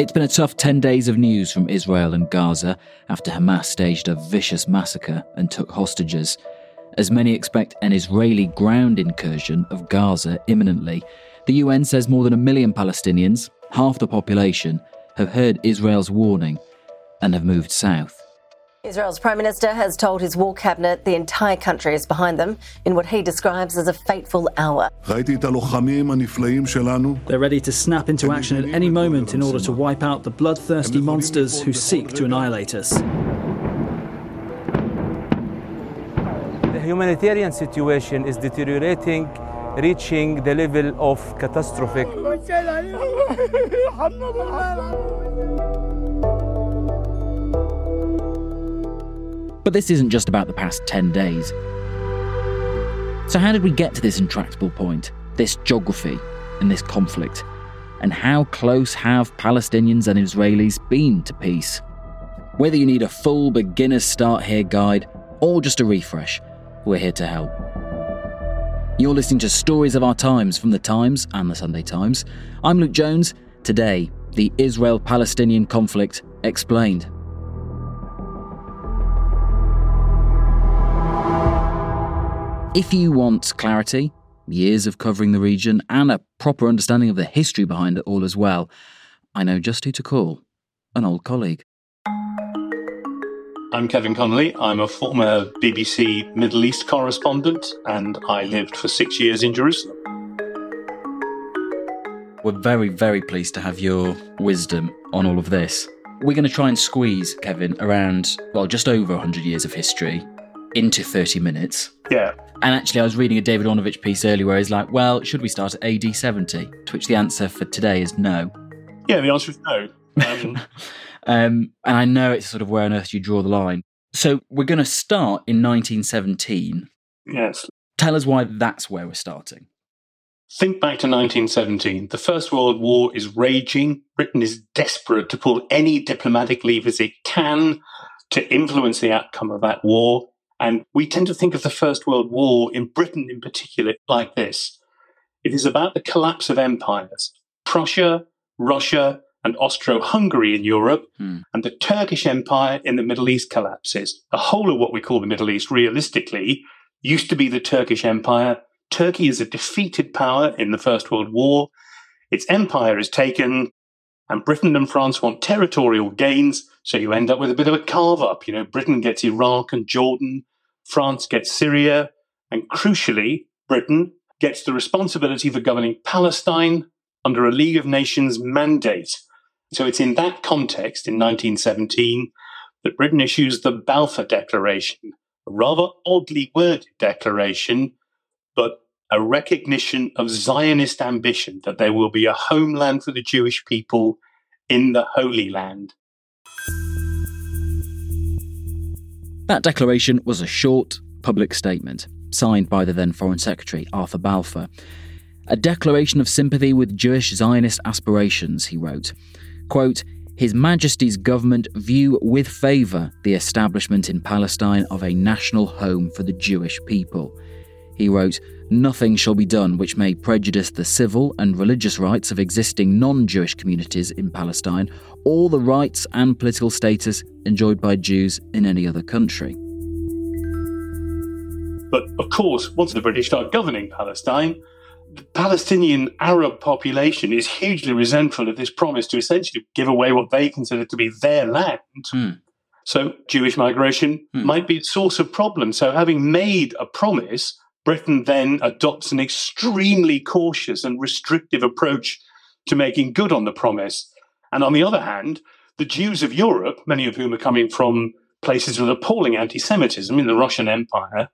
It's been a tough 10 days of news from Israel and Gaza after Hamas staged a vicious massacre and took hostages. As many expect an Israeli ground incursion of Gaza imminently, the UN says more than a million Palestinians, half the population, have heard Israel's warning and have moved south. Israel's Prime Minister has told his war cabinet the entire country is behind them in what he describes as a fateful hour. They're ready to snap into action at any moment in order to wipe out the bloodthirsty monsters who seek to annihilate us. The humanitarian situation is deteriorating, reaching the level of catastrophic. But this isn't just about the past 10 days. So, how did we get to this intractable point, this geography, and this conflict? And how close have Palestinians and Israelis been to peace? Whether you need a full beginner's start here guide or just a refresh, we're here to help. You're listening to Stories of Our Times from The Times and The Sunday Times. I'm Luke Jones. Today, the Israel Palestinian conflict explained. If you want clarity, years of covering the region, and a proper understanding of the history behind it all as well, I know just who to call an old colleague. I'm Kevin Connolly. I'm a former BBC Middle East correspondent, and I lived for six years in Jerusalem. We're very, very pleased to have your wisdom on all of this. We're going to try and squeeze, Kevin, around, well, just over 100 years of history into 30 minutes. Yeah. And actually, I was reading a David Aaronovitch piece earlier where he's like, well, should we start at AD 70? To which the answer for today is no. Yeah, the answer is no. Um, um, and I know it's sort of where on earth you draw the line. So we're going to start in 1917. Yes. Tell us why that's where we're starting. Think back to 1917. The First World War is raging. Britain is desperate to pull any diplomatic levers it can to influence the outcome of that war. And we tend to think of the First World War, in Britain in particular, like this it is about the collapse of empires. Prussia, Russia, and Austro Hungary in Europe, Hmm. and the Turkish Empire in the Middle East collapses. The whole of what we call the Middle East, realistically, used to be the Turkish Empire. Turkey is a defeated power in the First World War. Its empire is taken, and Britain and France want territorial gains, so you end up with a bit of a carve up. You know, Britain gets Iraq and Jordan, France gets Syria, and crucially, Britain gets the responsibility for governing Palestine under a League of Nations mandate. So it's in that context, in 1917, that Britain issues the Balfour Declaration, a rather oddly worded declaration, but a recognition of Zionist ambition that there will be a homeland for the Jewish people in the Holy Land. That declaration was a short, public statement signed by the then Foreign Secretary, Arthur Balfour. A declaration of sympathy with Jewish Zionist aspirations, he wrote. Quote, His Majesty's government view with favour the establishment in Palestine of a national home for the Jewish people. He wrote, Nothing shall be done which may prejudice the civil and religious rights of existing non Jewish communities in Palestine or the rights and political status enjoyed by Jews in any other country. But of course, once the British start governing Palestine, the Palestinian Arab population is hugely resentful of this promise to essentially give away what they consider to be their land. Hmm. So Jewish migration Hmm. might be a source of problem. So having made a promise, Britain then adopts an extremely cautious and restrictive approach to making good on the promise. And on the other hand, the Jews of Europe, many of whom are coming from places with appalling anti Semitism in the Russian Empire,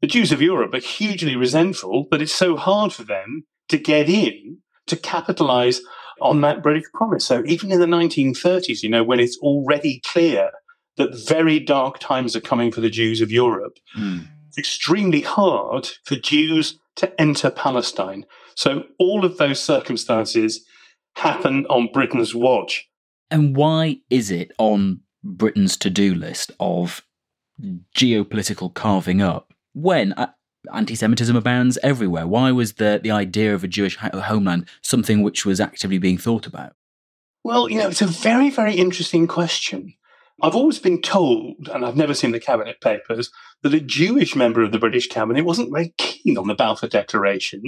the Jews of Europe are hugely resentful that it's so hard for them to get in to capitalize on that British promise. So even in the 1930s, you know, when it's already clear that very dark times are coming for the Jews of Europe, it's extremely hard for Jews to enter Palestine. So all of those circumstances happen on Britain's watch. And why is it on Britain's to do list of geopolitical carving up when uh, anti Semitism abounds everywhere? Why was the, the idea of a Jewish homeland something which was actively being thought about? Well, you know, it's a very, very interesting question. I've always been told, and I've never seen the cabinet papers, that a Jewish member of the British cabinet wasn't very keen on the Balfour Declaration.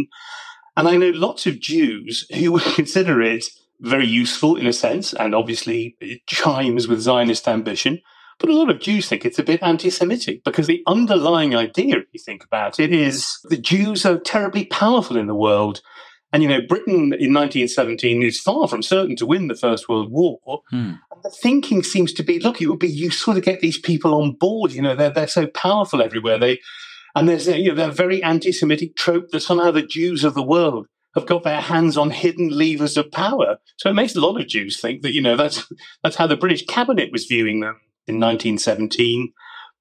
And I know lots of Jews who would consider it very useful in a sense, and obviously it chimes with Zionist ambition. But a lot of Jews think it's a bit anti Semitic because the underlying idea, if you think about it, is the Jews are terribly powerful in the world. And, you know, Britain in 1917 is far from certain to win the First World War. Hmm. And the thinking seems to be, look, it would be useful to get these people on board. You know, they're, they're so powerful everywhere. They, and there's a, you know, that very anti-Semitic trope that somehow the Jews of the world have got their hands on hidden levers of power. So it makes a lot of Jews think that, you know, that's, that's how the British cabinet was viewing them in 1917.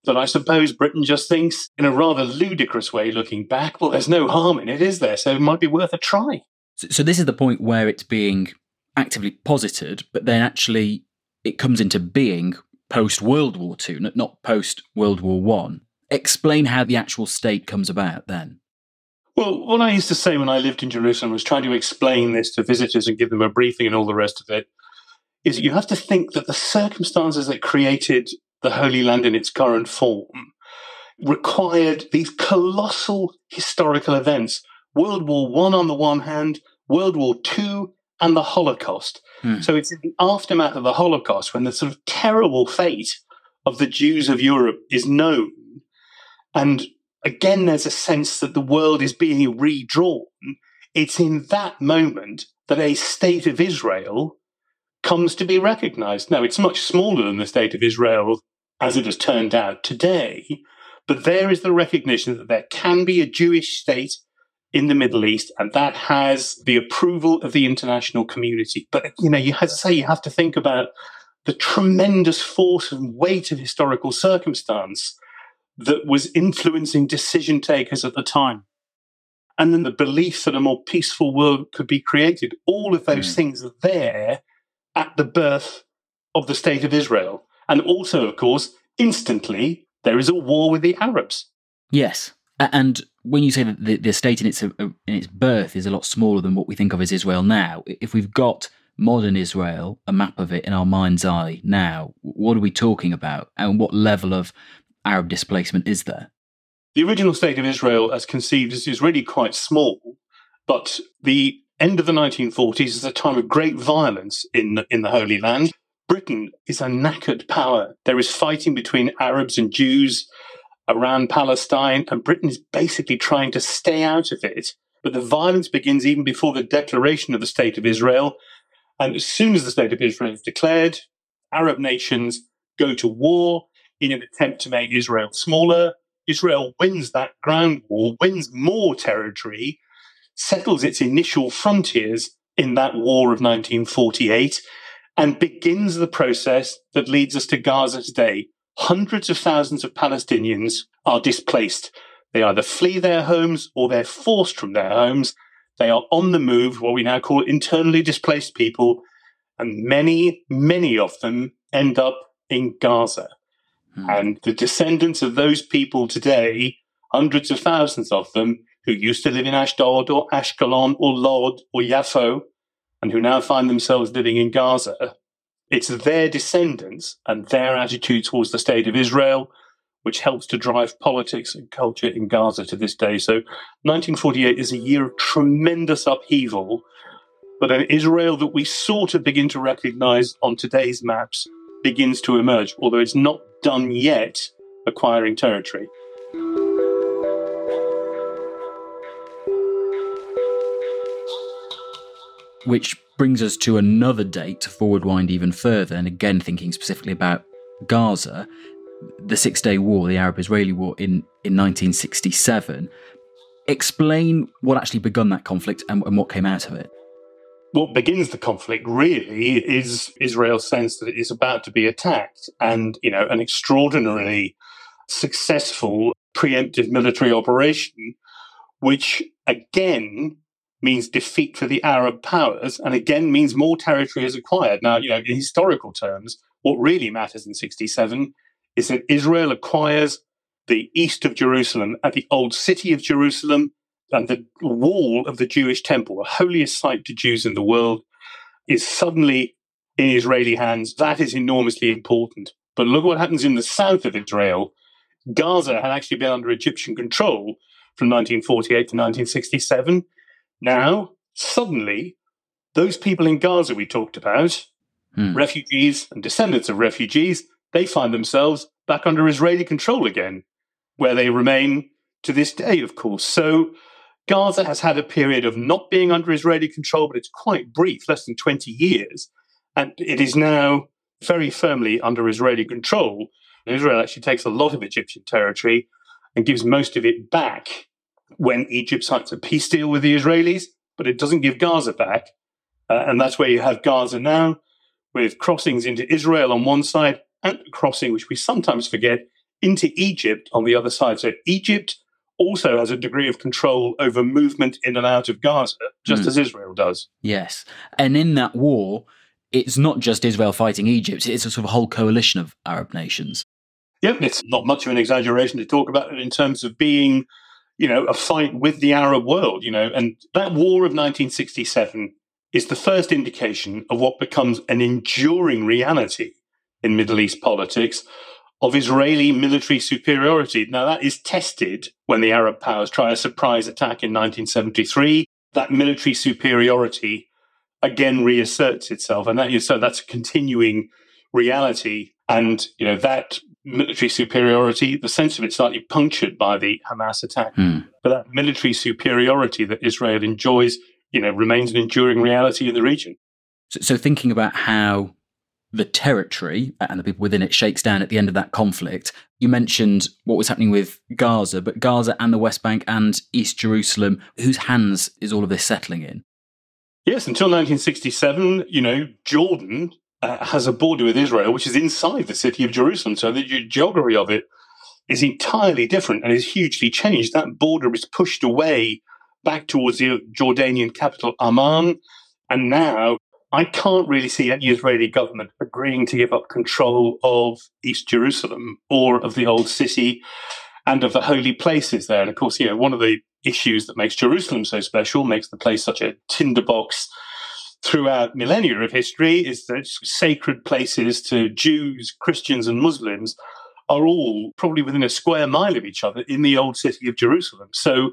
But I suppose Britain just thinks, in a rather ludicrous way, looking back, well, there's no harm in it, is there? So it might be worth a try. So, so this is the point where it's being actively posited, but then actually it comes into being post World War II, not- not post World War One. Explain how the actual state comes about then. Well, what I used to say when I lived in Jerusalem was trying to explain this to visitors and give them a briefing and all the rest of it. Is you have to think that the circumstances that created the Holy Land in its current form required these colossal historical events World War One on the one hand, World War Two, and the Holocaust. Hmm. So it's in the aftermath of the Holocaust when the sort of terrible fate of the Jews of Europe is known. And again, there's a sense that the world is being redrawn. It's in that moment that a state of Israel comes to be recognized. Now, it's much smaller than the state of Israel as it has turned out today, but there is the recognition that there can be a Jewish state in the Middle East, and that has the approval of the international community. But, you know, you have to say, you have to think about the tremendous force and weight of historical circumstance that was influencing decision takers at the time. And then the belief that a more peaceful world could be created. All of those Mm. things are there at the birth of the state of Israel. And also, of course, instantly, there is a war with the Arabs. Yes, and when you say that the, the state in its uh, in its birth is a lot smaller than what we think of as Israel now, if we've got modern Israel, a map of it in our mind's eye now, what are we talking about, and what level of Arab displacement is there? The original state of Israel, as conceived, is really quite small, but the end of the 1940s is a time of great violence in the, in the Holy Land. Britain is a knackered power. There is fighting between Arabs and Jews around Palestine, and Britain is basically trying to stay out of it. But the violence begins even before the declaration of the State of Israel. And as soon as the State of Israel is declared, Arab nations go to war in an attempt to make Israel smaller. Israel wins that ground war, wins more territory, settles its initial frontiers in that war of 1948, and begins the process that leads us to Gaza today. Hundreds of thousands of Palestinians are displaced. They either flee their homes or they're forced from their homes. They are on the move, what we now call internally displaced people. And many, many of them end up in Gaza. Hmm. And the descendants of those people today, hundreds of thousands of them, who used to live in Ashdod or Ashkelon or Lod or Yaffo, and who now find themselves living in Gaza, it's their descendants and their attitude towards the state of Israel which helps to drive politics and culture in Gaza to this day. So 1948 is a year of tremendous upheaval, but an Israel that we sort of begin to recognize on today's maps begins to emerge, although it's not done yet acquiring territory. Which brings us to another date to forward wind even further, and again thinking specifically about Gaza, the Six Day War, the Arab Israeli War in, in 1967. Explain what actually begun that conflict and, and what came out of it. What begins the conflict really is Israel's sense that it is about to be attacked, and you know an extraordinarily successful preemptive military operation, which again means defeat for the Arab powers, and again means more territory is acquired. Now, you know, in historical terms, what really matters in 67 is that Israel acquires the east of Jerusalem at the old city of Jerusalem and the wall of the Jewish temple, the holiest site to Jews in the world, is suddenly in Israeli hands. That is enormously important. But look what happens in the south of Israel. Gaza had actually been under Egyptian control from 1948 to 1967. Now, suddenly, those people in Gaza we talked about, Hmm. refugees and descendants of refugees, they find themselves back under Israeli control again, where they remain to this day, of course. So Gaza has had a period of not being under Israeli control, but it's quite brief, less than 20 years. And it is now very firmly under Israeli control. Israel actually takes a lot of Egyptian territory and gives most of it back when Egypt signs a peace deal with the Israelis, but it doesn't give Gaza back. Uh, and that's where you have Gaza now, with crossings into Israel on one side and a crossing, which we sometimes forget, into Egypt on the other side. So Egypt also has a degree of control over movement in and out of Gaza, just Mm. as Israel does. Yes. And in that war, it's not just Israel fighting Egypt, it's a sort of whole coalition of Arab nations. Yep, it's not much of an exaggeration to talk about it in terms of being, you know, a fight with the Arab world, you know, and that war of 1967 is the first indication of what becomes an enduring reality in Middle East politics of Israeli military superiority. Now, that is tested when the Arab powers try a surprise attack in 1973. That military superiority again reasserts itself, and that is so that's a continuing reality. And you know that military superiority, the sense of it slightly punctured by the Hamas attack, Hmm. but that military superiority that Israel enjoys, you know, remains an enduring reality in the region. So, so thinking about how the territory and the people within it shakes down at the end of that conflict, you mentioned what was happening with Gaza, but Gaza and the West Bank and East Jerusalem, whose hands is all of this settling in? Yes, until 1967, you know, Jordan uh, has a border with Israel, which is inside the city of Jerusalem. So the ge- geography of it is entirely different and is hugely changed. That border is pushed away back towards the Jordanian capital, Amman. And now I can't really see any Israeli government agreeing to give up control of East Jerusalem or of the old city and of the holy places there. And of course, you know, one of the issues that makes Jerusalem so special, makes the place such a tinderbox throughout millennia of history, is that sacred places to Jews, Christians, and Muslims are all probably within a square mile of each other in the old city of Jerusalem. So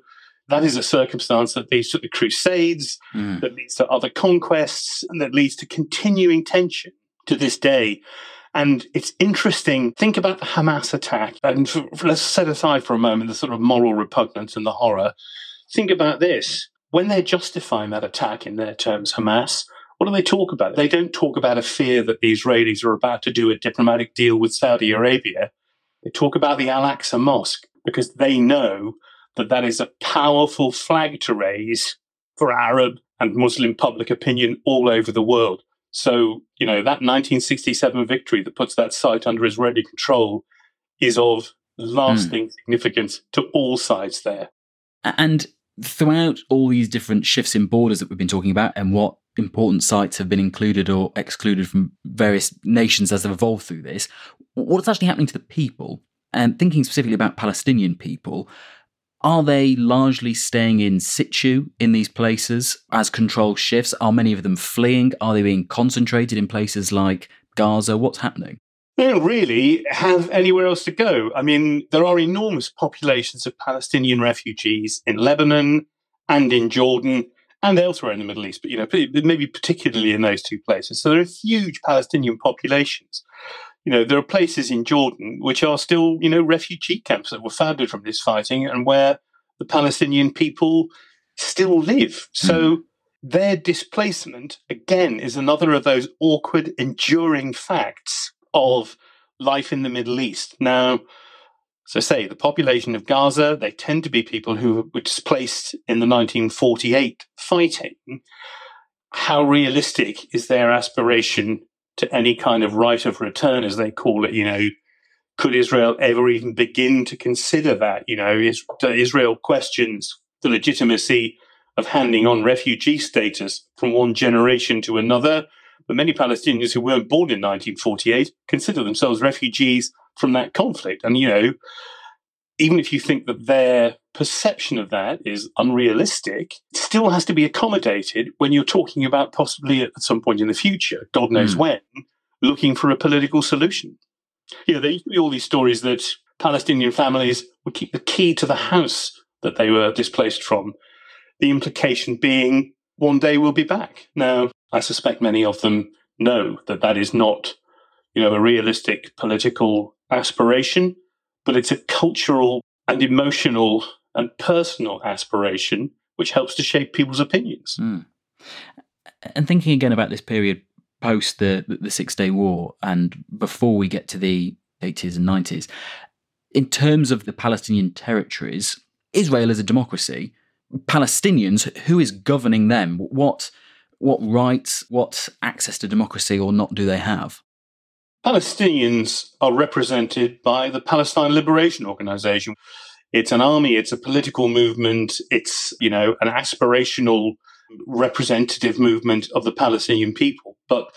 that is a circumstance that leads to the Crusades, Mm. that leads to other conquests, and that leads to continuing tension to this day. And it's interesting. Think about the Hamas attack, and let's set aside for a moment the sort of moral repugnance and the horror. Think about this: when they're justifying that attack in their terms, Hamas, what do they talk about? They don't talk about a fear that the Israelis are about to do a diplomatic deal with Saudi Arabia. They talk about the Al Aqsa Mosque because they know that that is a powerful flag to raise for Arab and Muslim public opinion all over the world. So, you know, that 1967 victory that puts that site under Israeli control is of hmm. lasting significance to all sides there. And throughout all these different shifts in borders that we've been talking about and what important sites have been included or excluded from various nations as they've evolved through this, what's actually happening to the people? And thinking specifically about Palestinian people, are they largely staying in situ in these places as control shifts? Are many of them fleeing? Are they being concentrated in places like Gaza? What's happening? They don't really have anywhere else to go. I mean, there are enormous populations of Palestinian refugees in Lebanon and in Jordan and elsewhere in the Middle East, but you know, maybe particularly in those two places. So there are huge Palestinian populations. You know, there are places in Jordan which are still, you know, refugee camps that were founded from this fighting and where the Palestinian people still live. So mm. their displacement, again, is another of those awkward, enduring facts of life in the Middle East. Now, as I say, the population of Gaza, they tend to be people who were displaced in the 1948 fighting. How realistic is their aspiration to any kind of right of return, as they call it? You know, could Israel ever even begin to consider that? You know, is, Israel questions the legitimacy of handing on refugee status from one generation to another. But many Palestinians who weren't born in 1948 consider themselves refugees from that conflict. And, you know, even if you think that their perception of that is unrealistic, it still has to be accommodated when you're talking about possibly at some point in the future, God knows mm. when, looking for a political solution. You know, there used to be all these stories that Palestinian families would keep the key to the house that they were displaced from. The implication being one day we'll be back. Now, I suspect many of them know that that is not, you know, a realistic political aspiration, but it's a cultural and emotional and personal aspiration which helps to shape people's opinions. Mm. And thinking again about this period post the the Six Day War and before we get to the 80s and 90s, in terms of the Palestinian territories, Israel is a democracy. Palestinians, who is governing them? What what rights, what access to democracy or not do they have? Palestinians are represented by the Palestine Liberation Organization. It's an army, it's a political movement, it's, you know, an aspirational representative movement of the Palestinian people. But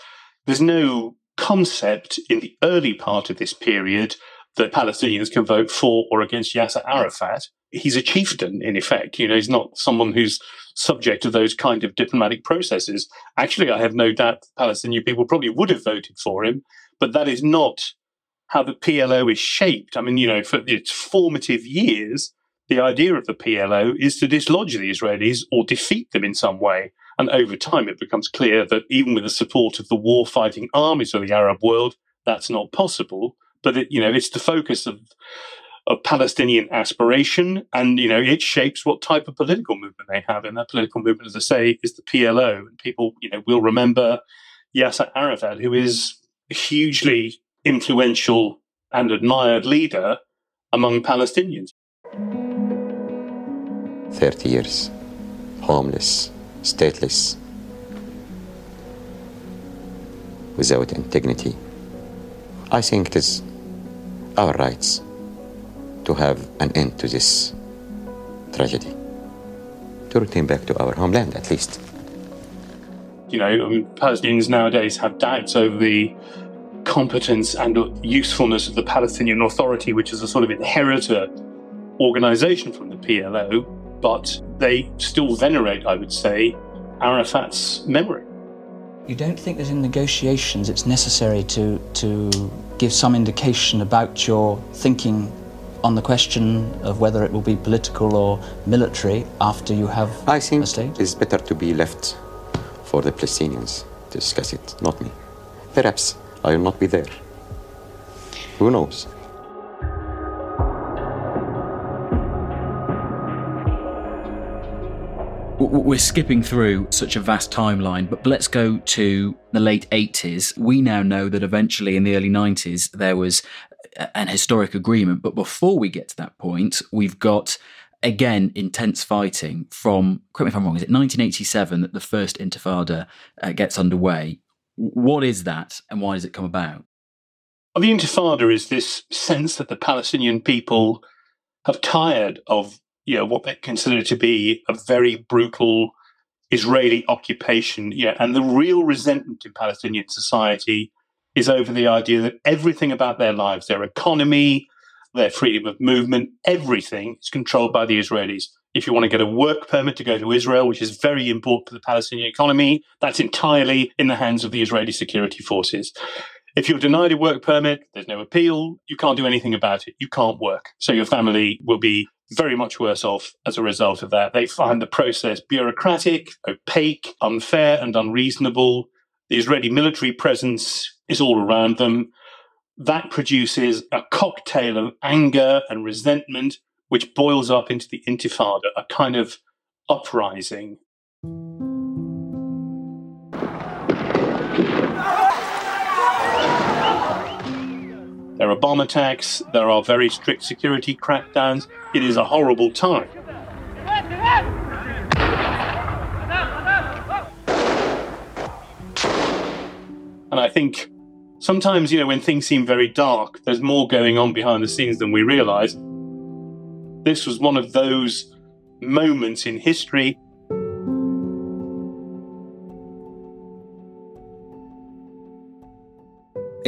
there's no concept in the early part of this period that Palestinians can vote for or against Yasser Arafat. He's a chieftain, in effect. You know, he's not someone who's subject to those kind of diplomatic processes. Actually, I have no doubt Palestinian people probably would have voted for him, but that is not how the PLO is shaped. I mean, you know, for its formative years, the idea of the PLO is to dislodge the Israelis or defeat them in some way. And over time, it becomes clear that even with the support of the war fighting armies of the Arab world, that's not possible. But, it, you know, it's the focus of of Palestinian aspiration, and you know it shapes what type of political movement they have. And that political movement, as I say, is the PLO. And people, you know, will remember Yasser Arafat, who is a hugely influential and admired leader among Palestinians. Thirty years, homeless, stateless, without integrity. I think it is our rights to have an end to this tragedy, to return back to our homeland at least. You know, I mean, Palestinians nowadays have doubts over the competence and usefulness of the Palestinian Authority, which is a sort of inheritor organization from the PLO, but they still venerate, I would say, Arafat's memory. You don't think that in negotiations it's necessary to, to give some indication about your thinking on the question of whether it will be political or military after you have I think a state? it's better to be left for the Palestinians to discuss it, not me. Perhaps I will not be there. Who knows? We're skipping through such a vast timeline, but let's go to the late 80s. We now know that eventually in the early 90s there was an historic agreement. But before we get to that point, we've got again intense fighting from correct me if i'm wrong is it 1987 that the first intifada uh, gets underway what is that and why does it come about well, the intifada is this sense that the palestinian people have tired of you know, what they consider to be a very brutal Israeli occupation. Yeah, and the real resentment in Palestinian society is over the idea that everything about their lives, their economy, their freedom of movement, everything is controlled by the Israelis. If you want to get a work permit to go to Israel, which is very important for the Palestinian economy, that's entirely in the hands of the Israeli security forces. If you're denied a work permit, there's no appeal, you can't do anything about it. You can't work. So your family will be very much worse off as a result of that. They find the process bureaucratic, opaque, unfair, and unreasonable. The Israeli military presence is all around them. That produces a cocktail of anger and resentment, which boils up into the intifada, a kind of uprising. There are bomb attacks, there are very strict security crackdowns. It is a horrible time. And I think sometimes, you know, when things seem very dark, there's more going on behind the scenes than we realize. This was one of those moments in history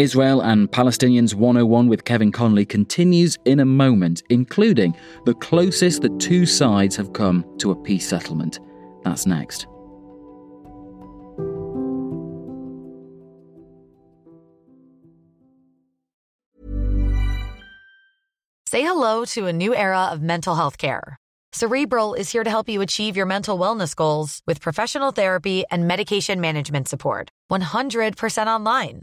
Israel and Palestinians 101 with Kevin Connolly continues in a moment, including the closest the two sides have come to a peace settlement. That's next. Say hello to a new era of mental health care. Cerebral is here to help you achieve your mental wellness goals with professional therapy and medication management support. 100% online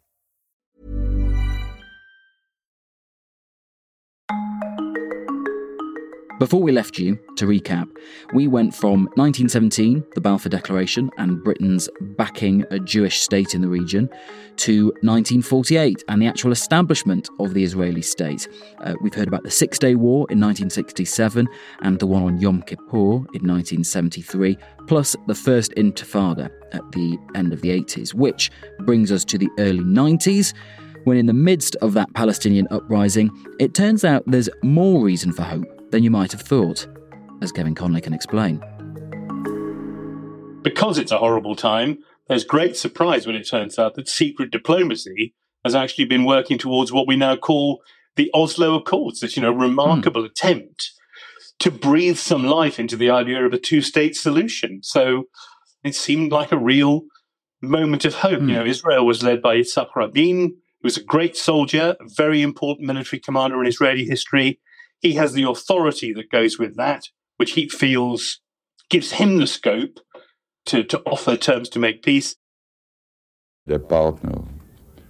Before we left you, to recap, we went from 1917, the Balfour Declaration, and Britain's backing a Jewish state in the region, to 1948 and the actual establishment of the Israeli state. Uh, we've heard about the Six Day War in 1967 and the one on Yom Kippur in 1973, plus the First Intifada at the end of the 80s, which brings us to the early 90s when, in the midst of that Palestinian uprising, it turns out there's more reason for hope than you might have thought, as Kevin Connolly can explain. Because it's a horrible time, there's great surprise when it turns out that secret diplomacy has actually been working towards what we now call the Oslo Accords, this you know remarkable mm. attempt to breathe some life into the idea of a two-state solution. So it seemed like a real moment of hope. Mm. You know, Israel was led by Yitzhak Rabin, who was a great soldier, a very important military commander in Israeli history. He has the authority that goes with that, which he feels gives him the scope to, to offer terms to make peace. The partner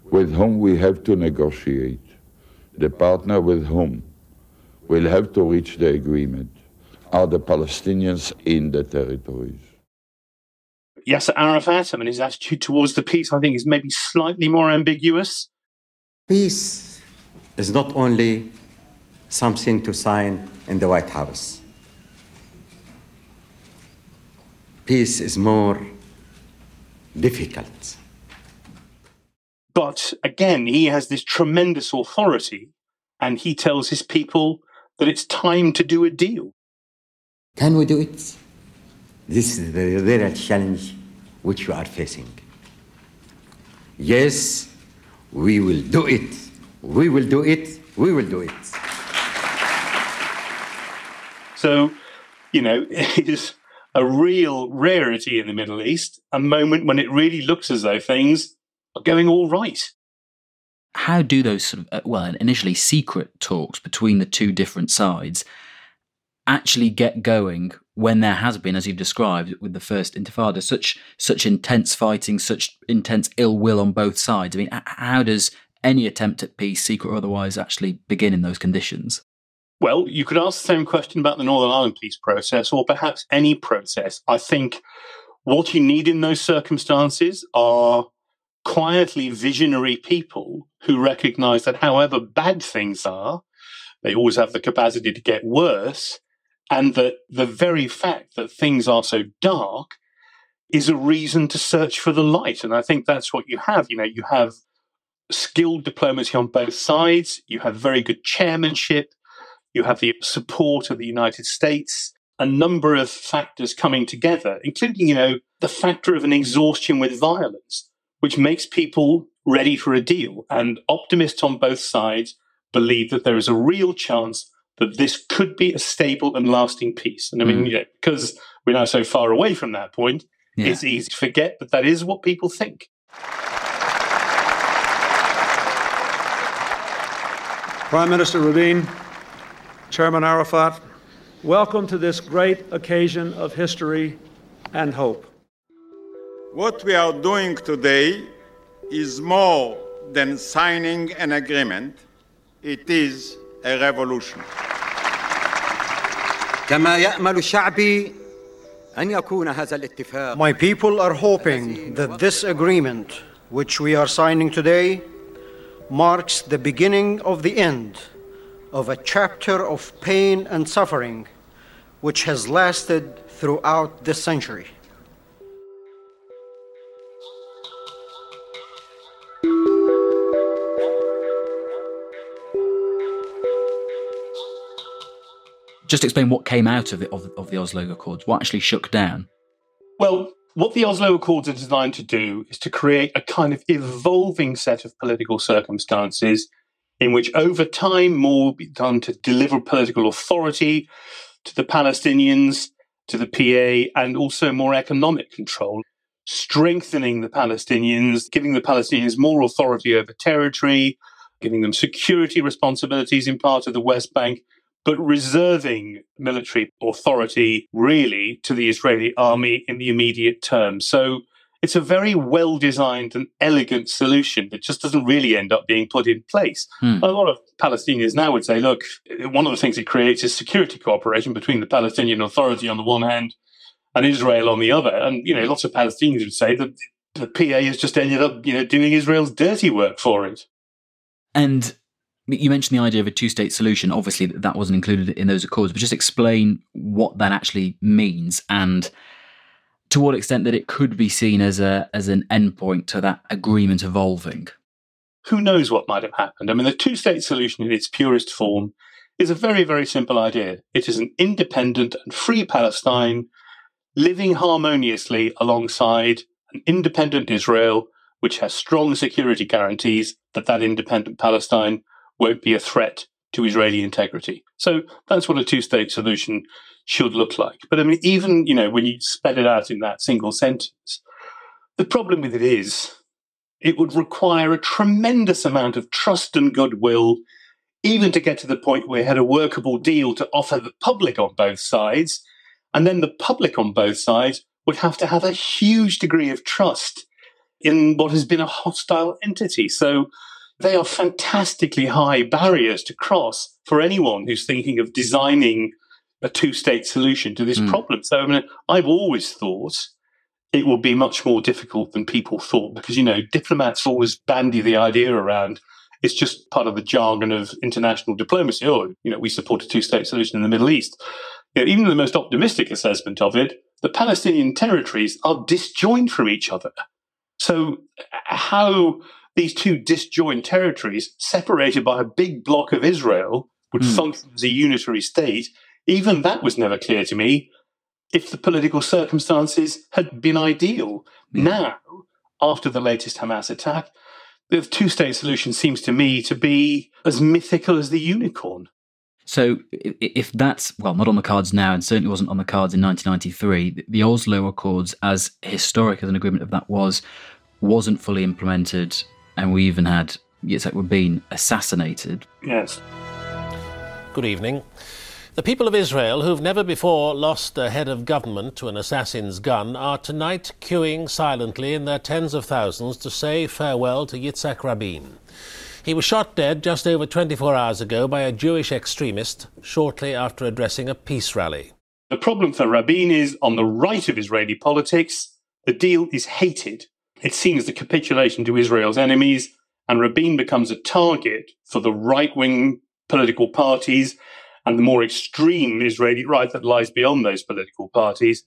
with whom we have to negotiate, the partner with whom we'll have to reach the agreement, are the Palestinians in the territories. Yasser Arafat, I mean, his attitude towards the peace, I think, is maybe slightly more ambiguous. Peace is not only something to sign in the White House. Peace is more difficult. But again, he has this tremendous authority, and he tells his people that it's time to do a deal. Can we do it? This is the real challenge which we are facing. Yes, we will do it. We will do it. We will do it. So, you know, it is a real rarity in the Middle East, a moment when it really looks as though things are going all right. How do those sort of, uh, well, initially secret talks between the two different sides actually get going when there has been, as you've described with the first Intifada, such such intense fighting, such intense ill will on both sides? I mean, how does any attempt at peace, secret or otherwise, actually begin in those conditions? Well, you could ask the same question about the Northern Ireland peace process, or perhaps any process. I think what you need in those circumstances are quietly visionary people who recognize that however bad things are, they always have the capacity to get worse, and that the very fact that things are so dark is a reason to search for the light. And I think that's what you have. You know, you have skilled diplomacy on both sides, you have very good chairmanship, you have the support of the United States, a number of factors coming together, including, you know, the factor of an exhaustion with violence, which makes people ready for a deal. And optimists on both sides believe that there is a real chance that this could be a stable and lasting peace. And I mean, mm. yeah, because we're now so far away from that point, yeah. it's easy to forget that that is what people think. Prime Minister Rabin, Chairman Arafat, welcome to this great occasion of history and hope. What we are doing today is more than signing an agreement, it is a revolution. My people are hoping that this agreement, which we are signing today, marks the beginning of the end of a chapter of pain and suffering which has lasted throughout this century. Just explain what came out of, it, of, of the Oslo Accords, what actually shook down. Well, what the Oslo Accords are designed to do is to create a kind of evolving set of political circumstances in which over time more will be done to deliver political authority to the Palestinians, to the PA, and also more economic control, strengthening the Palestinians, giving the Palestinians more authority over territory, giving them security responsibilities in part of the West Bank, but reserving military authority really to the Israeli army in the immediate term. So it's a very well designed and elegant solution that just doesn't really end up being put in place. Hmm. A lot of Palestinians now would say, look, one of the things it creates is security cooperation between the Palestinian Authority on the one hand and Israel on the other. And, you know, lots of Palestinians would say that the PA has just ended up, you know, doing Israel's dirty work for it. And you mentioned the idea of a two state solution. Obviously, that wasn't included in those accords, but just explain what that actually means and to what extent that it could be seen as a as an endpoint to that agreement evolving. Who knows what might have happened? I mean, the two state solution in its purest form is a very, very simple idea. It is an independent and free Palestine living harmoniously alongside an independent Israel, which has strong security guarantees that that independent Palestine won't be a threat to Israeli integrity. So that's what a two state solution should look like. But I mean, even, you know, when you spell it out in that single sentence, the problem with it is it would require a tremendous amount of trust and goodwill, even to get to the point where we had a workable deal to offer the public on both sides. And then the public on both sides would have to have a huge degree of trust in what has been a hostile entity. So they are fantastically high barriers to cross for anyone who's thinking of designing a two state solution to this mm. problem. So, I mean, I've always thought it will be much more difficult than people thought because, you know, diplomats always bandy the idea around. It's just part of the jargon of international diplomacy. Oh, you know, we support a two state solution in the Middle East. You know, even the most optimistic assessment of it, the Palestinian territories are disjoined from each other. So, how these two disjoined territories, separated by a big block of Israel, would mm. function as a unitary state even that was never clear to me. if the political circumstances had been ideal. Hmm. Now, after the latest Hamas attack, the two state solution seems to me to be as mythical as the unicorn. So, if that's, well, not on the cards now and certainly wasn't on the cards in 1993, the Oslo Accords, as historic as an agreement of that was, wasn't fully implemented. And we even had Yitzhak Rabin assassinated. Yes. Good evening. The people of Israel, who've never before lost a head of government to an assassin's gun, are tonight queuing silently in their tens of thousands to say farewell to Yitzhak Rabin. He was shot dead just over 24 hours ago by a Jewish extremist shortly after addressing a peace rally. The problem for Rabin is on the right of Israeli politics, the deal is hated. It's seen as the capitulation to Israel's enemies, and Rabin becomes a target for the right wing political parties and the more extreme Israeli right that lies beyond those political parties.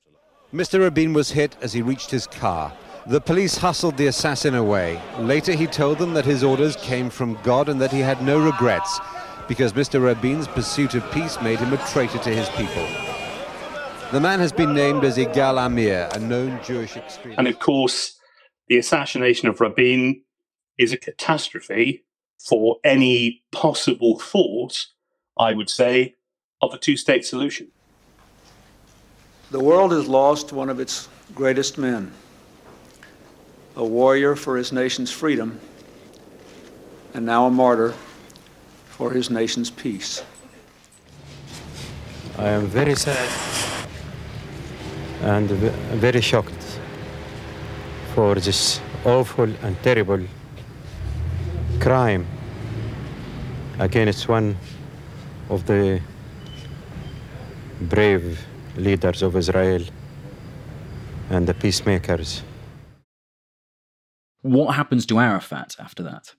Mr. Rabin was hit as he reached his car. The police hustled the assassin away. Later, he told them that his orders came from God and that he had no regrets because Mr. Rabin's pursuit of peace made him a traitor to his people. The man has been named as Igal Amir, a known Jewish extremist. And of course, the assassination of Rabin is a catastrophe for any possible thought I would say, of a two state solution. The world has lost one of its greatest men, a warrior for his nation's freedom, and now a martyr for his nation's peace. I am very sad and very shocked for this awful and terrible crime against one of the brave leaders of Israel and the peacemakers. What happens to Arafat after that?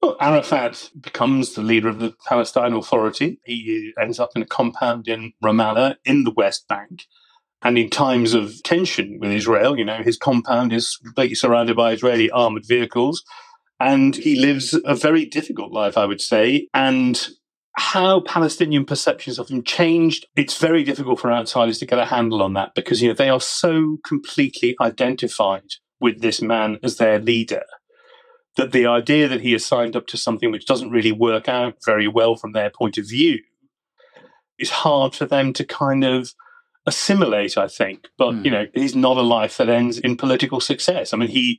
Well, Arafat becomes the leader of the Palestine Authority. He ends up in a compound in Ramallah in the West Bank. And in times of tension with Israel, you know, his compound is completely surrounded by Israeli armored vehicles. And he lives a very difficult life, I would say. And how Palestinian perceptions of him changed, it's very difficult for outsiders to get a handle on that because you know they are so completely identified with this man as their leader that the idea that he has signed up to something which doesn't really work out very well from their point of view is hard for them to kind of assimilate, I think. But, mm. you know, he's not a life that ends in political success. I mean, he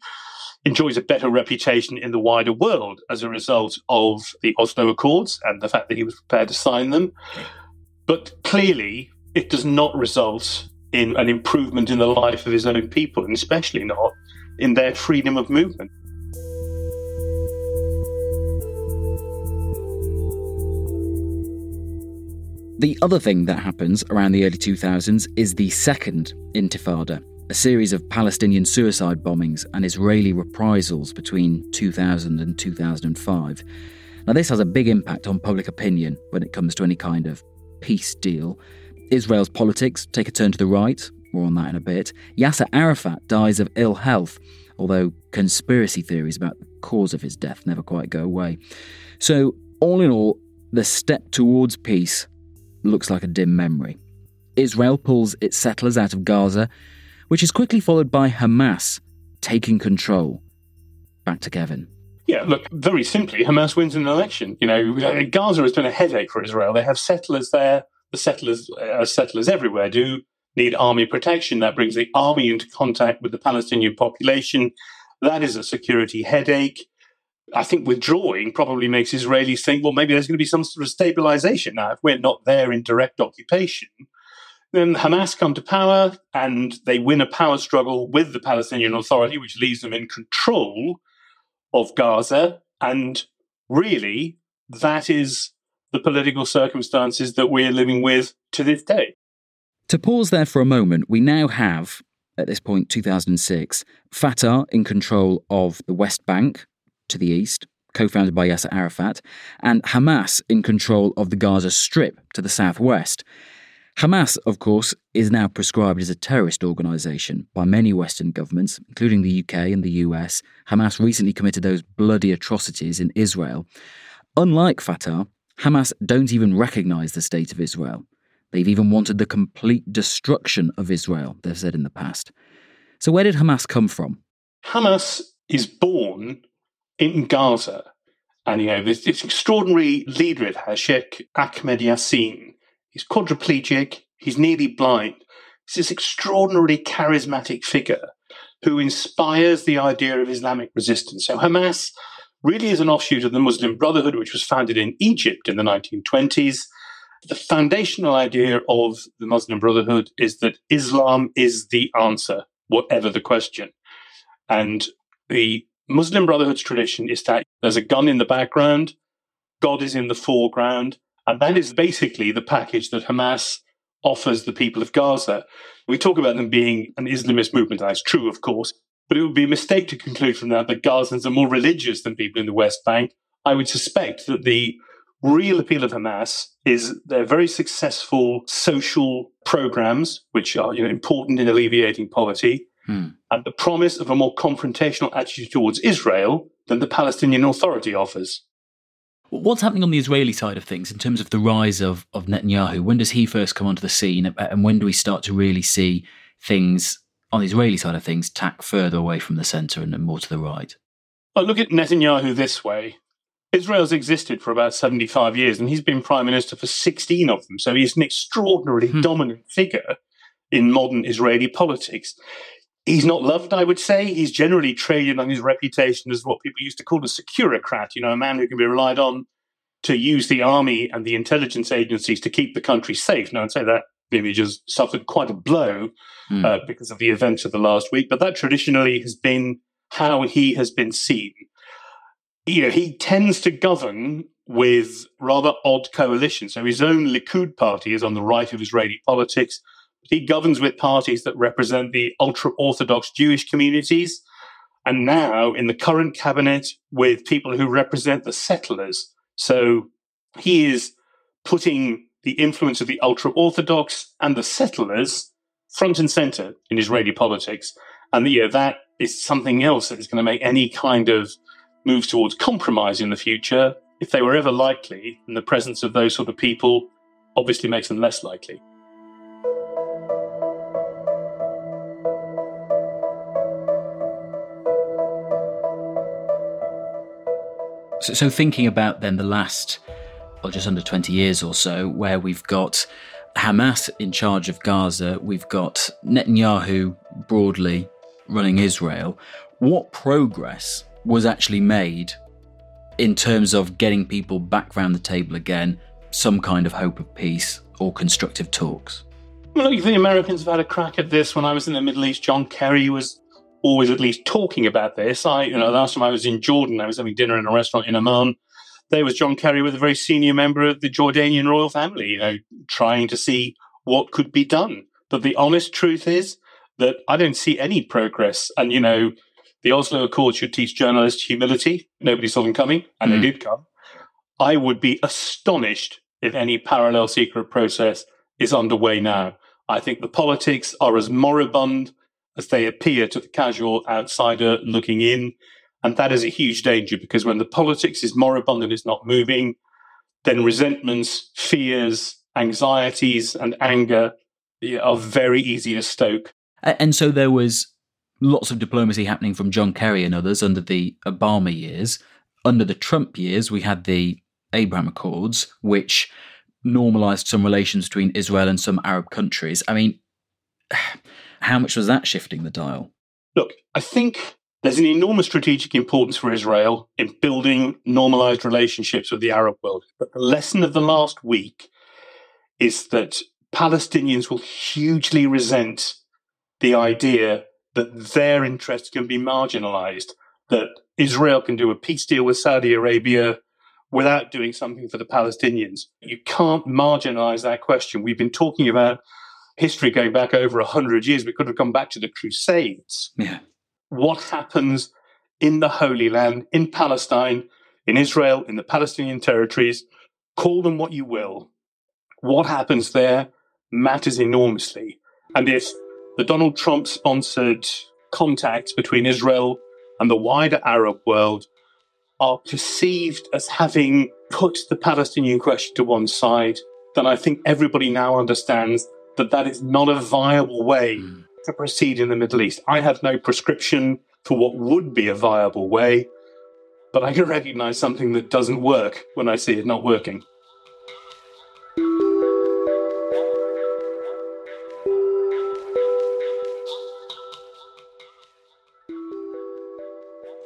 enjoys a better reputation in the wider world as a result of the Oslo Accords and the fact that he was prepared to sign them. But clearly, it does not result in an improvement in the life of his own people, and especially not in their freedom of movement. The other thing that happens around the early 2000s is the second Intifada, a series of Palestinian suicide bombings and Israeli reprisals between 2000 and 2005. Now, this has a big impact on public opinion when it comes to any kind of peace deal. Israel's politics take a turn to the right, more on that in a bit. Yasser Arafat dies of ill health, although conspiracy theories about the cause of his death never quite go away. So, all in all, the step towards peace looks like a dim memory. Israel pulls its settlers out of Gaza which is quickly followed by Hamas taking control. Back to Kevin. Yeah, look, very simply, Hamas wins an election. You know, Gaza has been a headache for Israel. They have settlers there. The settlers, uh, settlers everywhere do, need army protection. That brings the army into contact with the Palestinian population. That is a security headache. I think withdrawing probably makes Israelis think, well, maybe there's going to be some sort of stabilization now. If we're not there in direct occupation, then Hamas come to power and they win a power struggle with the Palestinian Authority, which leaves them in control of Gaza. And really, that is the political circumstances that we're living with to this day. To pause there for a moment, we now have, at this point, 2006, Fatah in control of the West Bank to the east, co founded by Yasser Arafat, and Hamas in control of the Gaza Strip to the southwest. Hamas, of course, is now prescribed as a terrorist organisation by many Western governments, including the UK and the US. Hamas recently committed those bloody atrocities in Israel. Unlike Fatah, Hamas don't even recognise the state of Israel. They've even wanted the complete destruction of Israel, they've said in the past. So, where did Hamas come from? Hamas is born in Gaza. And, you know, this, this extraordinary leader it has, Sheikh Ahmed Yassin. He's quadriplegic, he's nearly blind. He's this extraordinarily charismatic figure who inspires the idea of Islamic resistance. So, Hamas really is an offshoot of the Muslim Brotherhood, which was founded in Egypt in the 1920s. The foundational idea of the Muslim Brotherhood is that Islam is the answer, whatever the question. And the Muslim Brotherhood's tradition is that there's a gun in the background, God is in the foreground, and that is basically the package that Hamas offers the people of Gaza. We talk about them being an Islamist movement, and that's true, of course, but it would be a mistake to conclude from that that Gazans are more religious than people in the West Bank. I would suspect that the real appeal of Hamas is their very successful social programs, which are you know, important in alleviating poverty, Hmm. and the promise of a more confrontational attitude towards Israel than the Palestinian Authority offers. What's happening on the Israeli side of things in terms of the rise of, of Netanyahu? When does he first come onto the scene? And when do we start to really see things on the Israeli side of things tack further away from the centre and more to the right? Well, look at Netanyahu this way. Israel's existed for about 75 years, and he's been prime minister for 16 of them. So he's an extraordinarily hmm. dominant figure in modern Israeli politics. He's not loved, I would say. He's generally traded on his reputation as what people used to call a securocrat, you know, a man who can be relied on to use the army and the intelligence agencies to keep the country safe. Now, I'd say that image has suffered quite a blow Hmm. uh, because of the events of the last week, but that traditionally has been how he has been seen. You know, he tends to govern with rather odd coalitions. So his own Likud party is on the right of Israeli politics. He governs with parties that represent the ultra Orthodox Jewish communities. And now in the current cabinet with people who represent the settlers. So he is putting the influence of the ultra Orthodox and the settlers front and center in Israeli politics. And yeah, that is something else that is going to make any kind of move towards compromise in the future, if they were ever likely, and the presence of those sort of people obviously makes them less likely. So, so thinking about then the last, well, just under 20 years or so, where we've got Hamas in charge of Gaza, we've got Netanyahu broadly running Israel. What progress was actually made in terms of getting people back round the table again, some kind of hope of peace or constructive talks? Well, look, the Americans have had a crack at this. When I was in the Middle East, John Kerry was always at least talking about this. I, you know, last time I was in Jordan, I was having dinner in a restaurant in Amman. There was John Kerry with a very senior member of the Jordanian royal family, you know, trying to see what could be done. But the honest truth is that I don't see any progress. And, you know, the Oslo Accord should teach journalists humility. Nobody saw them coming, and they mm. did come. I would be astonished if any parallel secret process is underway now. I think the politics are as moribund as they appear to the casual outsider looking in. And that is a huge danger because when the politics is moribund and is not moving, then resentments, fears, anxieties, and anger are very easy to stoke. And so there was lots of diplomacy happening from John Kerry and others under the Obama years. Under the Trump years, we had the Abraham Accords, which normalized some relations between Israel and some Arab countries. I mean, how much was that shifting the dial? Look, I think there's an enormous strategic importance for Israel in building normalized relationships with the Arab world. But the lesson of the last week is that Palestinians will hugely resent the idea that their interests can be marginalized, that Israel can do a peace deal with Saudi Arabia without doing something for the Palestinians. You can't marginalize that question. We've been talking about history going back over 100 years. We could have gone back to the Crusades. Yeah. What happens in the Holy Land, in Palestine, in Israel, in the Palestinian territories, call them what you will. What happens there matters enormously. And if the Donald Trump sponsored contacts between Israel and the wider Arab world are perceived as having put the Palestinian question to one side, then I think everybody now understands that that is not a viable way hmm. to proceed in the Middle East. I have no prescription for what would be a viable way, but I can recognize something that doesn't work when I see it not working.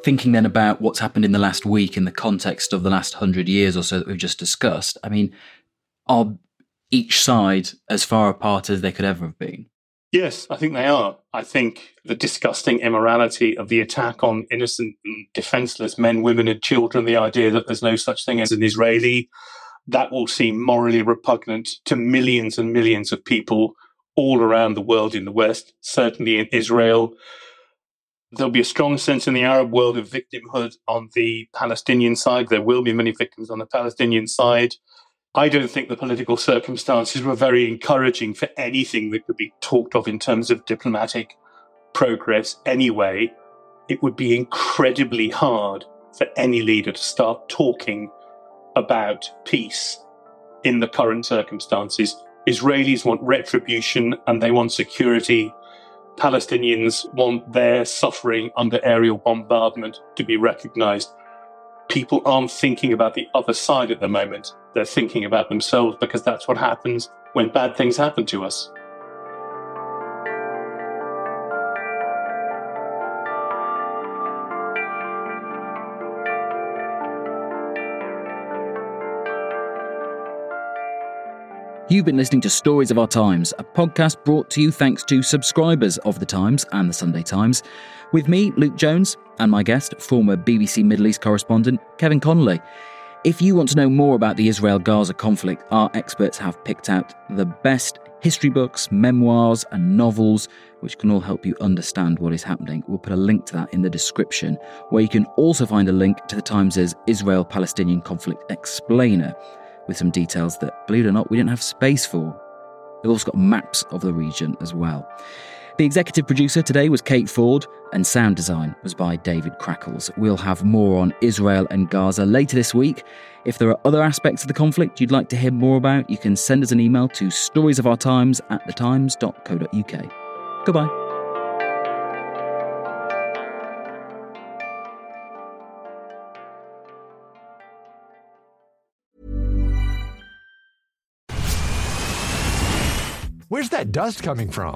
Thinking then about what's happened in the last week in the context of the last hundred years or so that we've just discussed, I mean, are each side as far apart as they could ever have been? Yes, I think they are. I think the disgusting immorality of the attack on innocent and defenseless men, women, and children, the idea that there's no such thing as an Israeli, that will seem morally repugnant to millions and millions of people all around the world in the West, certainly in Israel. There'll be a strong sense in the Arab world of victimhood on the Palestinian side. There will be many victims on the Palestinian side. I don't think the political circumstances were very encouraging for anything that could be talked of in terms of diplomatic progress anyway. It would be incredibly hard for any leader to start talking about peace in the current circumstances. Israelis want retribution and they want security Palestinians want their suffering under aerial bombardment to be recognized. People aren't thinking about the other side at the moment. They're thinking about themselves because that's what happens when bad things happen to us. You've been listening to Stories of Our Times, a podcast brought to you thanks to subscribers of The Times and The Sunday Times, with me, Luke Jones, and my guest, former BBC Middle East correspondent Kevin Connolly. If you want to know more about the Israel Gaza conflict, our experts have picked out the best history books, memoirs, and novels, which can all help you understand what is happening. We'll put a link to that in the description, where you can also find a link to the Times' Israel Palestinian Conflict Explainer with some details that, believe it or not, we didn't have space for. They've also got maps of the region as well. The executive producer today was Kate Ford, and sound design was by David Crackles. We'll have more on Israel and Gaza later this week. If there are other aspects of the conflict you'd like to hear more about, you can send us an email to storiesofourtimes at thetimes.co.uk. Goodbye. Where's that dust coming from?